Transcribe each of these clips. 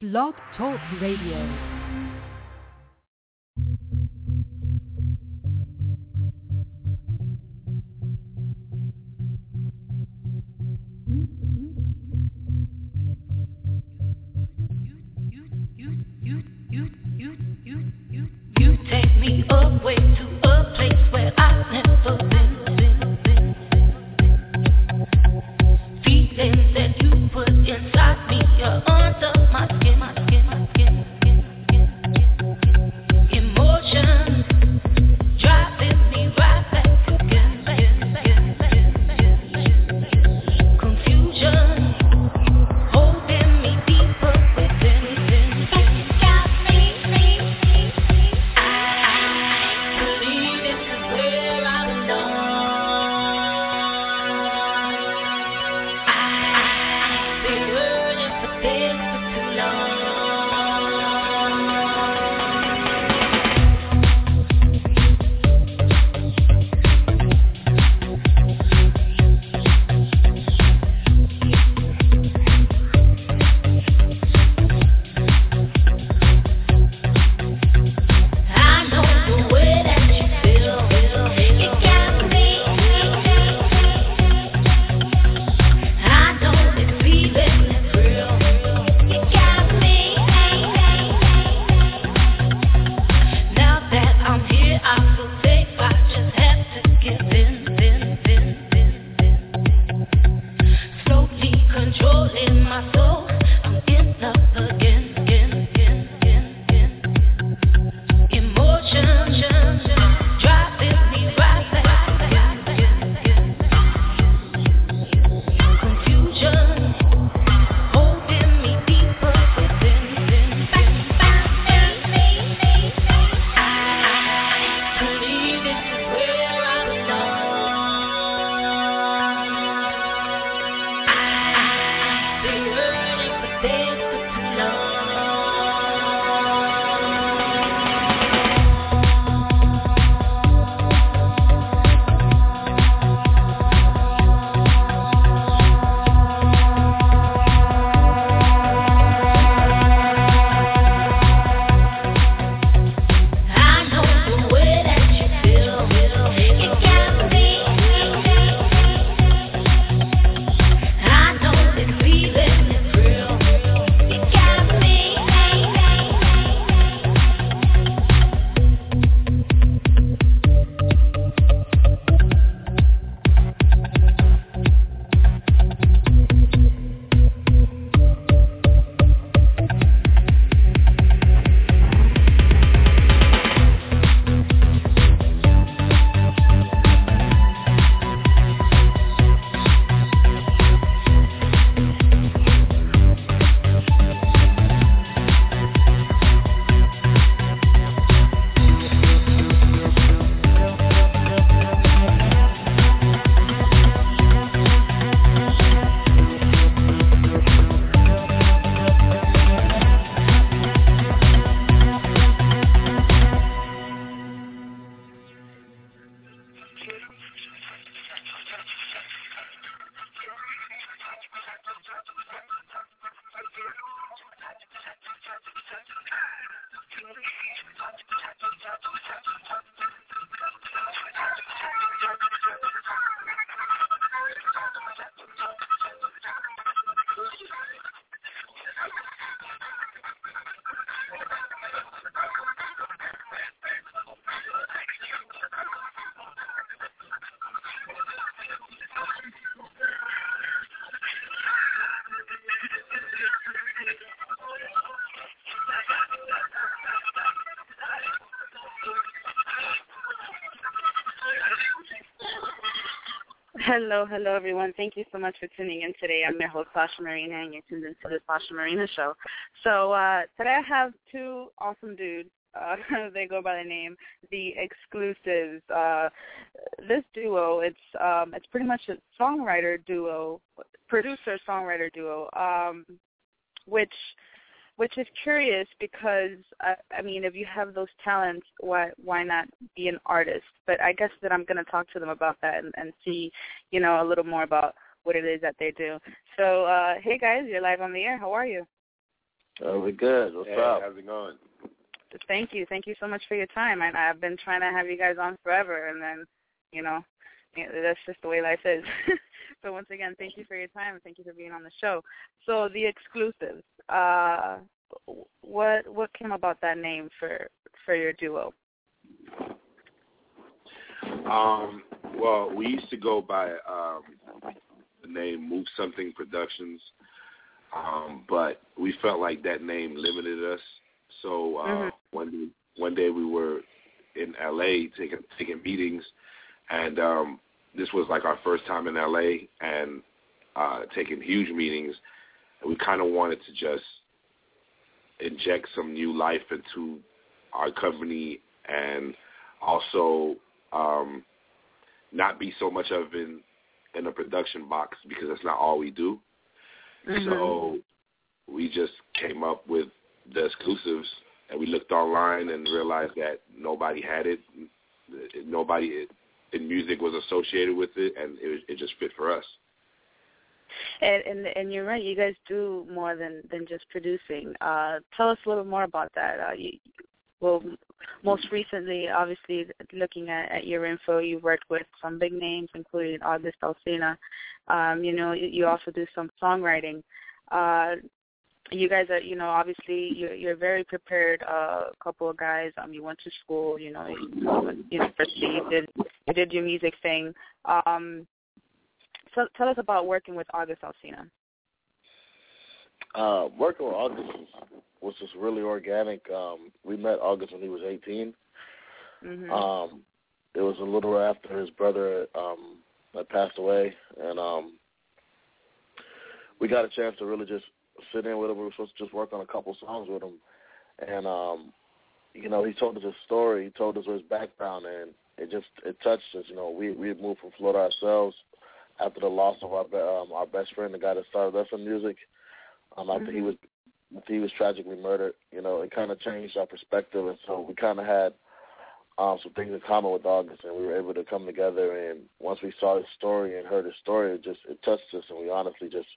Blog Talk Radio. Hello, hello everyone. Thank you so much for tuning in today. I'm your host Sasha Marina and you're tuned into the Sasha Marina show. So uh today I have two awesome dudes. Uh they go by the name The Exclusives. Uh this duo, it's um it's pretty much a songwriter duo, producer songwriter duo, um which which is curious because I, I mean, if you have those talents, why why not be an artist? But I guess that I'm going to talk to them about that and, and see, you know, a little more about what it is that they do. So, uh, hey guys, you're live on the air. How are you? Oh, we're good. What's hey, up? How's it going? Thank you. Thank you so much for your time. I, I've been trying to have you guys on forever, and then, you know, that's just the way life is. so once again, thank you for your time and thank you for being on the show. So the exclusives, uh, what what came about that name for for your duo? Um, well, we used to go by um, the name Move Something Productions, um, but we felt like that name limited us. So uh, Mhm. one day, one day we were in LA taking taking meetings, and um, this was like our first time in LA and uh, taking huge meetings, and we kind of wanted to just inject some new life into our company and also um, not be so much of in in a production box because that's not all we do. Mhm. So we just came up with the exclusives, and we looked online and realized that nobody had it. Nobody in music was associated with it, and it, it just fit for us. And, and and you're right. You guys do more than than just producing. Uh, tell us a little more about that. Uh, you, well, most recently, obviously, looking at, at your info, you've worked with some big names, including August Alsina. Um, you know, you, you also do some songwriting. Uh, you guys are, you know, obviously you're, you're a very prepared uh, couple of guys. Um, you went to school, you know, you, university. You did you did your music thing. Um, so tell us about working with August Alsina. Uh, working with August was, was just really organic. Um, we met August when he was 18. Mm-hmm. Um, it was a little after his brother um, had passed away, and um, we got a chance to really just sit in with him. We were supposed to just work on a couple songs with him, and um, you know, he told us his story. He told us his background, and it just it touched us. You know, we we had moved from Florida ourselves after the loss of our um, our best friend, the guy that started us in music. Um, after he Mhm. was he was tragically murdered, you know, it kind of changed our perspective, and so we kind of had um, some things in common with August, and we were able to come together. And once we saw his story and heard his story, it just it touched us, and we honestly just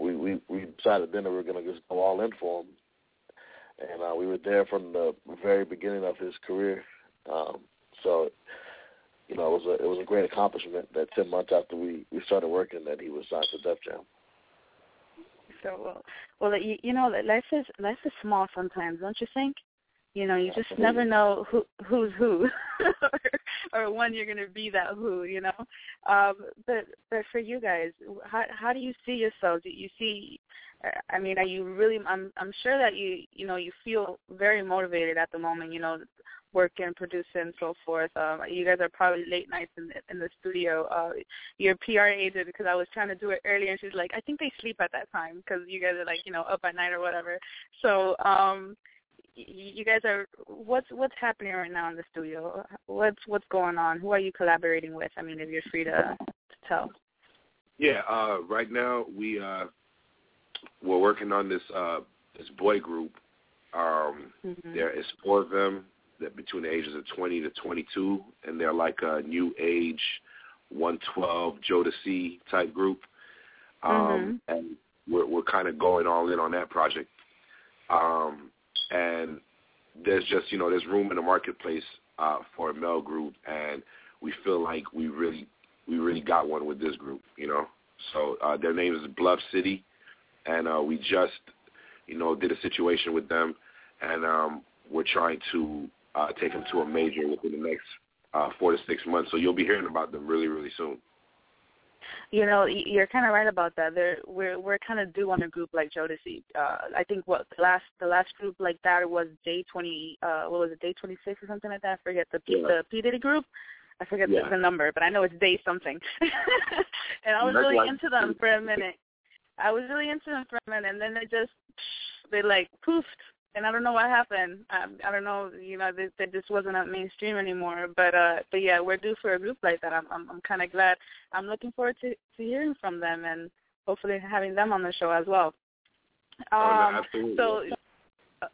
we we we decided then that we were going to just go all in for him, and uh, we were there from the very beginning of his career. Um, so, you know, it was a it was a great accomplishment that ten months after we we started working, that he was signed to Def Jam. So well, well, you, you know, life is life is small sometimes, don't you think? You know, you just never know who who's who, or, or when you're going to be that who. You know, um, but but for you guys, how how do you see yourselves? Do you see? I mean, are you really? I'm I'm sure that you you know you feel very motivated at the moment. You know, working, producing, and so forth. Um, you guys are probably late nights in the, in the studio. Uh, your PR agent, because I was trying to do it earlier, and she's like, I think they sleep at that time because you guys are like, you know, up at night or whatever. So, um, you guys are what's what's happening right now in the studio? What's what's going on? Who are you collaborating with? I mean, if you're free to, to tell. Yeah, uh, right now we uh, we're working on this uh, this boy group. Um, Mm-hmm. There is four of them that between the ages of 20 to 22, and they're like a new age 112 Jodeci type group. Um, And we're we're kind of going all in on that project. Um, and there's just you know there's room in the marketplace uh, for a male group, and we feel like we really we really got one with this group. You know, so uh, their name is Bluff City, and uh, we just you know did a situation with them, and um, we're trying to uh, take them to a major within the next uh, four to six months. So you'll be hearing about them really really soon. You know, you're kind of right about that. There, we're we're kind of due on a group like Jodeci. Uh, I think what the last the last group like that was Day Twenty. Uh, what was it, Day Twenty Six or something like that? I forget the Yeah. the P Diddy group. I forget Yeah. the, the number, but I know it's Day something. and I was That's really like- into them for a minute. I was really into them for a minute, and then they just they like poofed, and I don't know what happened. Um, I don't know, you know, that, they just wasn't a mainstream anymore. But uh, but yeah, we're due for a group like that. I'm I'm, I'm kind of glad. I'm looking forward to to hearing from them and hopefully having them on the show as well. Oh, Um, no, absolutely. so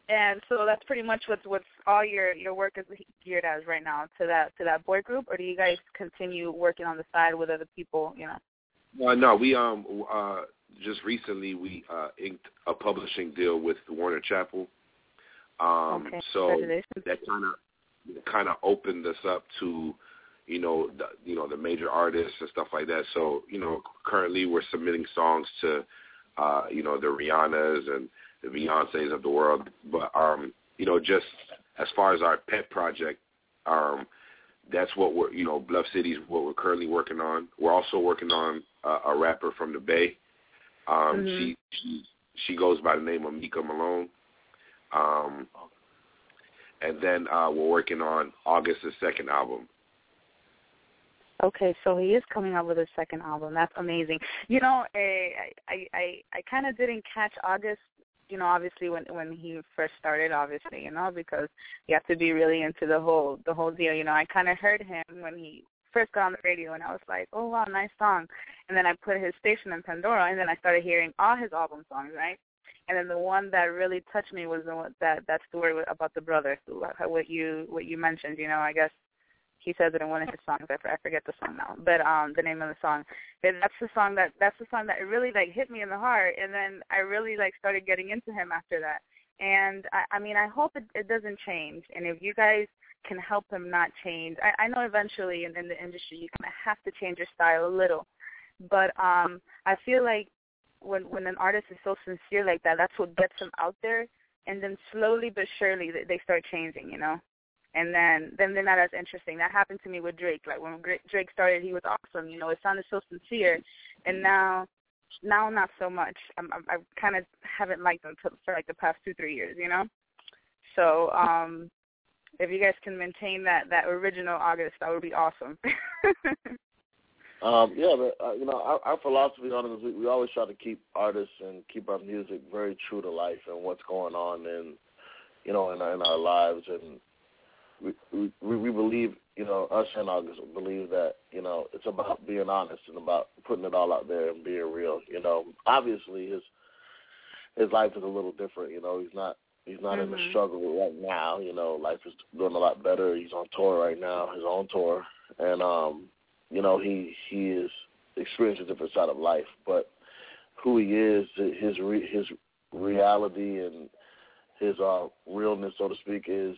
and so that's pretty much what's what's all your your work is geared as right now to that to that boy group, or do you guys continue working on the side with other people? You know. Uh, no, we um uh just recently we uh, inked a publishing deal with Warner Chappell. Um, okay. So that kind of kind of opened us up to, you know, the, you know the major artists and stuff like that. So you know, currently we're submitting songs to, uh, you know, the Rihannas and the Beyonces of the world. But um, you know, just as far as our pet project, um, that's what we're, you know, Bluff City's what we're currently working on. We're also working on uh, a rapper from the Bay. Um, mm-hmm. She she she goes by the name of Mika Malone. Um, and then uh, we're working on August's second album. Okay, so he is coming out with a second album. That's amazing. You know, eh, I I I, I kind of didn't catch August you know, obviously when when he first started, obviously, you know, because you have to be really into the whole the whole deal. You know, I kind of heard him when he first got on the radio, and I was like, oh wow, nice song. And then I put his station in Pandora, and then I started hearing all his album songs, right? And then the one that really touched me was the one that that story about the brother, what you what you mentioned. You know, I guess he says it in one of his songs. I, I forget the song now, but um, the name of the song. But that's the song that that's the song that really like hit me in the heart, and then I really like started getting into him after that. And I, I mean, I hope it, it doesn't change. And if you guys can help him not change, I, I know eventually in, in the industry you kind of have to change your style a little. But um, I feel like when when an artist is so sincere like that, that's what gets them out there. And then slowly but surely they start changing, you know and then then they're not as interesting. That happened to me with Drake. Like when Drake started, he was awesome. You know, it sounded so sincere, and now now not so much. I'm, I'm, I kind of haven't liked him for like the past two three years. You know, so um, if you guys can maintain that that original August, that would be awesome. um, yeah, but uh, you know, our, our philosophy on it is we, we always try to keep artists and keep our music very true to life and what's going on in you know in, in our lives and we, we we believe, you know, us and August believe that, you know, it's about being honest and about putting it all out there and being real. You know, obviously his his life is a little different. You know, he's not he's not mm-hmm. in the struggle right now. You know, life is doing a lot better. He's on tour right now, his own tour, and um, you know, he he is experiencing a different side of life. But who he is, his re, his reality and his uh realness, so to speak, is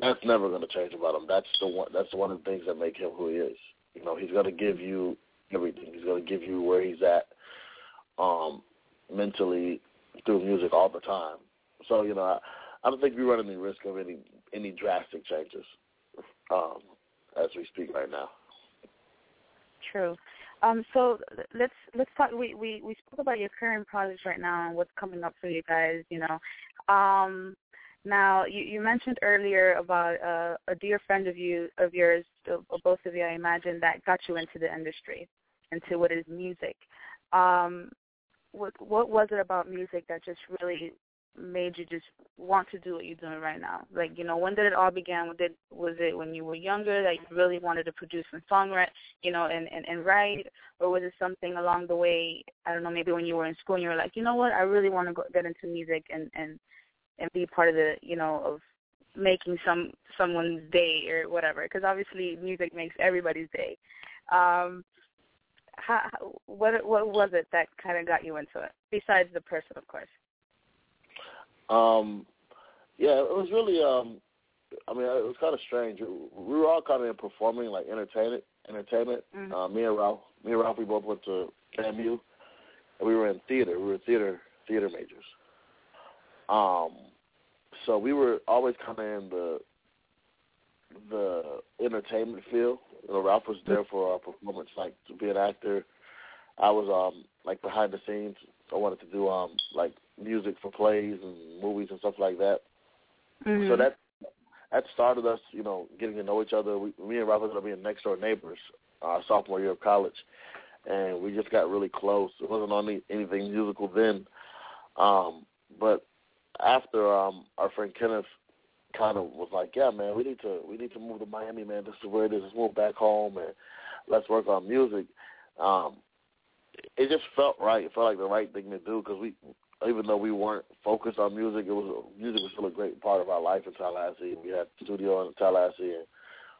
that's never going to change about him. That's the one. That's one of the things that make him who he is. You know, he's going to give you everything. He's going to give you where he's at, um, mentally through music all the time. So you know, I, I don't think we run any risk of any any drastic changes um, as we speak right now. True. Um, so let's let's talk. We, we we spoke about your current projects right now and what's coming up for you guys. You know, um, now, you, you mentioned earlier about uh, a dear friend of you, of yours, of, both of you, I imagine, that got you into the industry, into what is music. Um, what what was it about music that just really made you just want to do what you're doing right now? Like, you know, when did it all begin? Did was it when you were younger that you really wanted to produce and songwrite, you know, and, and, and write, or was it something along the way? I don't know, maybe when you were in school and you were like, you know what, I really want to go, get into music and and and be part of the you know of making some someone's day or whatever because obviously music makes everybody's day um how, what what was it that kind of got you into it besides the person of course um yeah it was really um i mean it was kind of strange we were all kind of in performing like entertainment entertainment mm-hmm. uh me and ralph me and ralph we both went to famu and we were in theater we were theater theater majors um so we were always kind of in the the entertainment field. You know, Ralph was there for our performance, like to be an actor. I was um like behind the scenes. I wanted to do um like music for plays and movies and stuff like that. Mm-hmm. So that that started us, you know, getting to know each other. We, me and Ralph ended up being next door neighbors uh, sophomore year of college, and we just got really close. It wasn't only anything musical then, um, but after um our friend Kenneth kind of was like, yeah, man, we need to we need to move to Miami, man. This is where it is. Let's move back home and let's work on music. Um, it just felt right. It felt like the right thing to do because we, even though we weren't focused on music, it was music was still a great part of our life in Tallahassee. And we had a studio in Tallahassee, and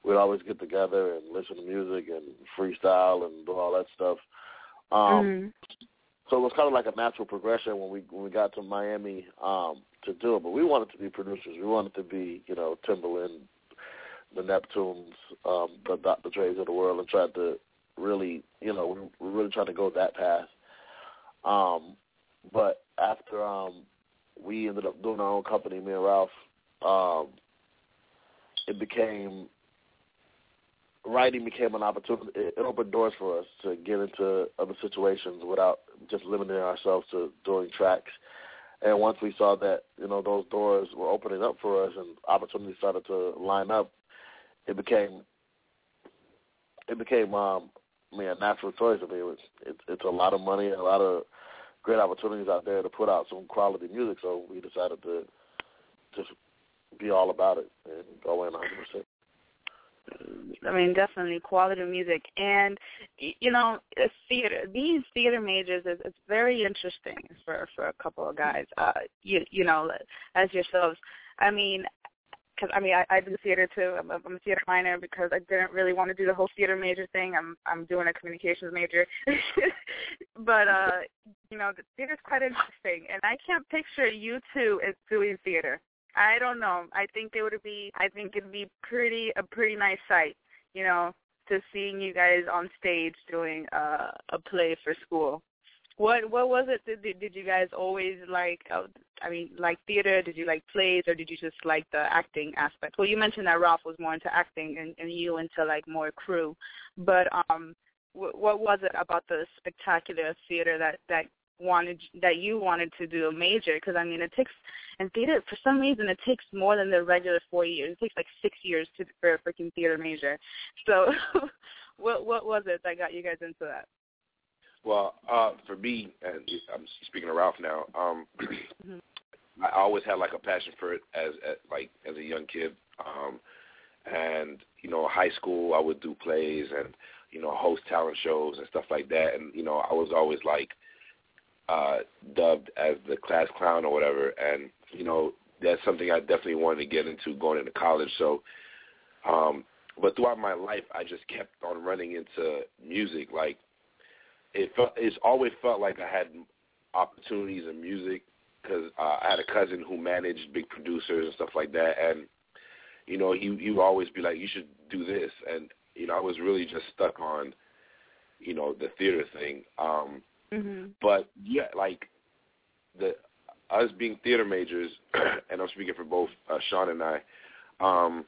we'd always get together and listen to music and freestyle and do all that stuff. Um, mm-hmm. so it was kind of like a natural progression when we when we got to Miami um, to do it. But we wanted to be producers. We wanted to be, you know, Timbaland, the Neptunes, um, the Dr. Dre's of the world, and tried to really, you know, we we're really trying to go that path. Um, but after um, we ended up doing our own company, me and Ralph, um, it became writing became an opportunity. It opened doors for us to get into other situations without just limiting ourselves to doing tracks. And once we saw that, you know, those doors were opening up for us and opportunities started to line up, it became it became um I mean a natural choice. I mean it was it, it's a lot of money, a lot of great opportunities out there to put out some quality music, so we decided to just be all about it and go in 100%. I mean, definitely quality music, and you know, theater. These theater majors is it's very interesting for for a couple of guys. Uh, you you know, as yourselves. I mean, because I mean, I, I do theater too. I'm a, I'm a theater minor because I didn't really want to do the whole theater major thing. I'm I'm doing a communications major, but uh, you know, the theater's quite interesting, and I can't picture you two as doing theater. I don't know. I think it would be. I think it'd be pretty a pretty nice sight, you know, to seeing you guys on stage doing uh, a play for school. What what was it? Did did you guys always like? Uh, I mean, like theater? Did you like plays, or did you just like the acting aspect? Well, you mentioned that Ralph was more into acting, and, and you into like more crew. But um, what, what was it about the spectacular theater that that wanted that you wanted to do a major because I mean it takes and theater for some reason it takes more than the regular four years. It takes like six years to for a freaking theater major. So what what was it that got you guys into that? Well, uh, for me, and I'm speaking to Ralph now. Um, mm-hmm. I always had like a passion for it as, as like as a young kid. Um, and you know, high school I would do plays and you know host talent shows and stuff like that. And you know, I was always like uh, dubbed as the class clown or whatever. And you know, that's something I definitely wanted to get into going into college. So, um, but throughout my life, I just kept on running into music. Like it felt, it's always felt like I had opportunities in music because uh, I had a cousin who managed big producers and stuff like that, and you know, he he would always be like, "You should do this," and you know, I was really just stuck on, you know, the theater thing. Um, mm-hmm. But yeah, like the us being theater majors, and I'm speaking for both uh, Sean and I. Um,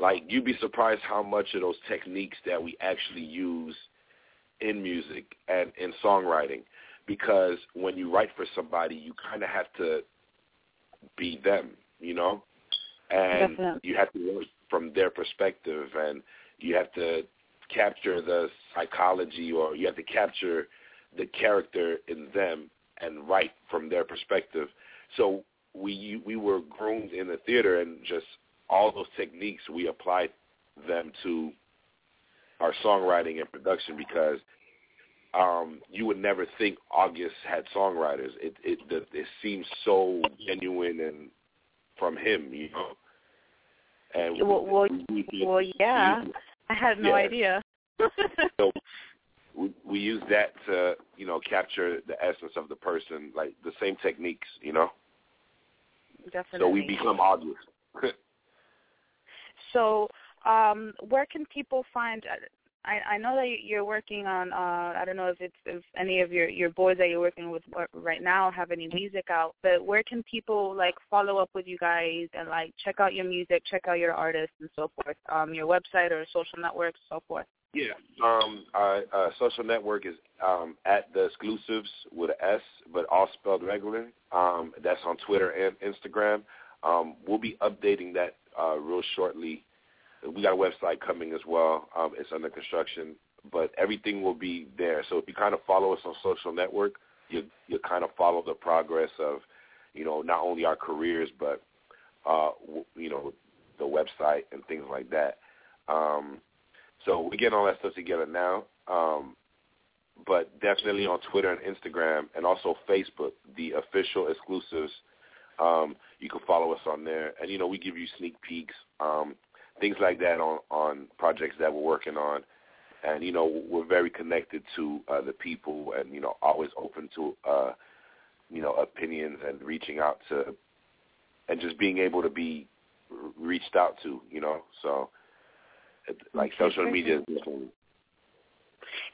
like you'd be surprised how much of those techniques that we actually use in music and in songwriting because when you write for somebody you kind of have to be them you know and Definitely. you have to work from their perspective and you have to capture the psychology or you have to capture the character in them and write from their perspective so we we were groomed in the theater and just all those techniques we applied them to our songwriting and production because um, you would never think August had songwriters. It it the, it seems so genuine and from him, you know. And well, well, we, we, well yeah. We, I had no yeah. idea. so we, we use that to you know capture the essence of the person, like the same techniques, you know. Definitely. So we become August. so um, where can people find? I, I know that you're working on. Uh, I don't know if it's if any of your your boys that you're working with right now have any music out. But where can people like follow up with you guys and like check out your music, check out your artists and so forth? Um, your website or social networks, so forth. Yeah. Um, our, our social network is um, at the exclusives with an S, but all spelled regular. Um, that's on Twitter and Instagram. Um, we'll be updating that uh, real shortly. We got a website coming as well. Um, it's under construction, but everything will be there. So if you kind of follow us on social network, you you kind of follow the progress of, you know, not only our careers but, uh, you know, the website and things like that. Um, so we're getting all that stuff together now. Um, but definitely on Twitter and Instagram and also Facebook, the official exclusives. Um, you can follow us on there, and you know we give you sneak peeks, um, things like that on on projects that we're working on, and you know we're very connected to uh, the people, and you know always open to uh, you know opinions and reaching out to, and just being able to be reached out to, you know. So like social media is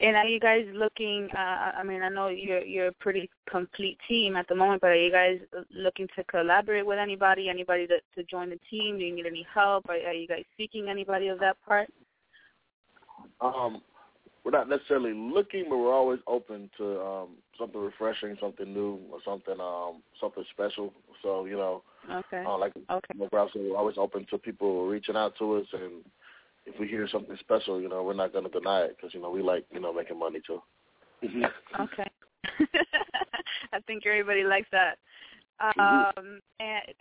and are you guys looking? Uh, I mean, I know you're you're a pretty complete team at the moment, but are you guys looking to collaborate with anybody? Anybody to to join the team? Do you need any help? Are, are you guys seeking anybody of that part? Um, we're not necessarily looking, but we're always open to um something refreshing, something new, or something um something special. So you know, okay, uh, like okay, we're always open to people reaching out to us and if we hear something special, you know, we're not going to deny it because you know we like you know making money too. okay. I think everybody likes that. Mm-hmm. Um, and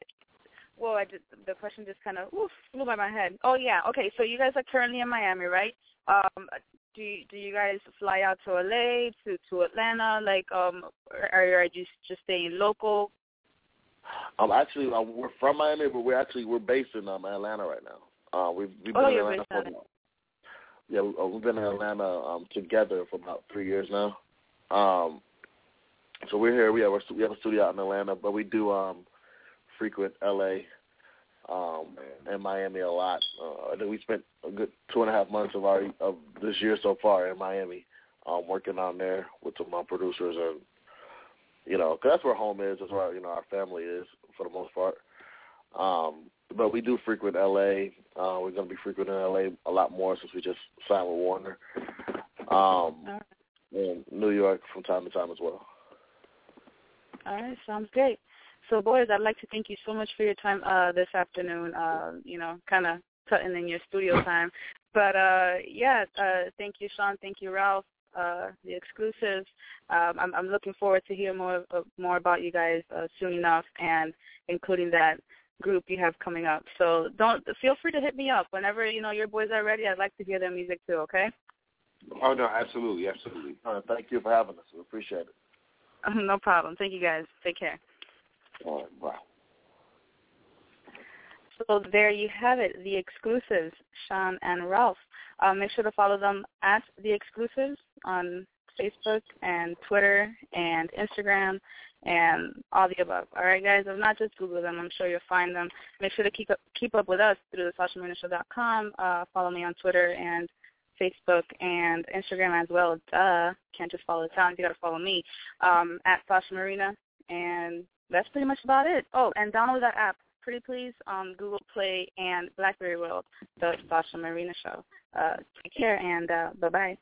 well, I just, the question just kind of flew by my head. Oh yeah, okay. So you guys are currently in Miami, right? Um, do you, do you guys fly out to LA to to Atlanta? Like, um, or are you just staying local? Um, actually, uh, we're from Miami, but we're actually we're based in um, Atlanta right now. Uh, we've we've been oh, in Atlanta for yeah, uh, we've been in Atlanta um, together for about three years now. Um, so we're here. We have a, we have a studio out in Atlanta, but we do um, frequent LA um, and Miami a lot. Uh, I think we spent a good two and a half months of our of this year so far in Miami, um, working on there with some of my producers and you know, cause that's where home is. That's where you know our family is for the most part. Um, but we do frequent LA. Uh, we're going to be frequenting LA a lot more since we just signed with Warner. Um, and New York from time to time as well. All right, sounds great. So, boys, I'd like to thank you so much for your time uh, this afternoon. Uh, you know, kind of cutting in your studio time, but uh, yeah, uh, thank you, Sean. Thank you, Ralph. Uh, the exclusives. Um, I'm, I'm looking forward to hear more uh, more about you guys uh, soon enough, and including that group you have coming up. So don't feel free to hit me up whenever you know your boys are ready. I'd like to hear their music too. Okay. Oh no, absolutely, absolutely. All right, thank you for having us. We appreciate it. no problem. Thank you guys. Take care. All right, bye. So there you have it, the exclusives, Sean and Ralph. Uh, make sure to follow them at the exclusives on Facebook and Twitter and Instagram and all the above. All right, guys. If not, just Google them. I'm sure you'll find them. Make sure to keep up keep up with us through the SashaMarinaShow.com. Uh, follow me on Twitter and Facebook and Instagram as well. Duh. Can't just follow the talent. You got to follow me um, at Sasha Marina. And that's pretty much about it. Oh, and download that app, pretty please, on Google Play and BlackBerry World, the Sasha Marina Show. Uh, take care and uh, bye-bye.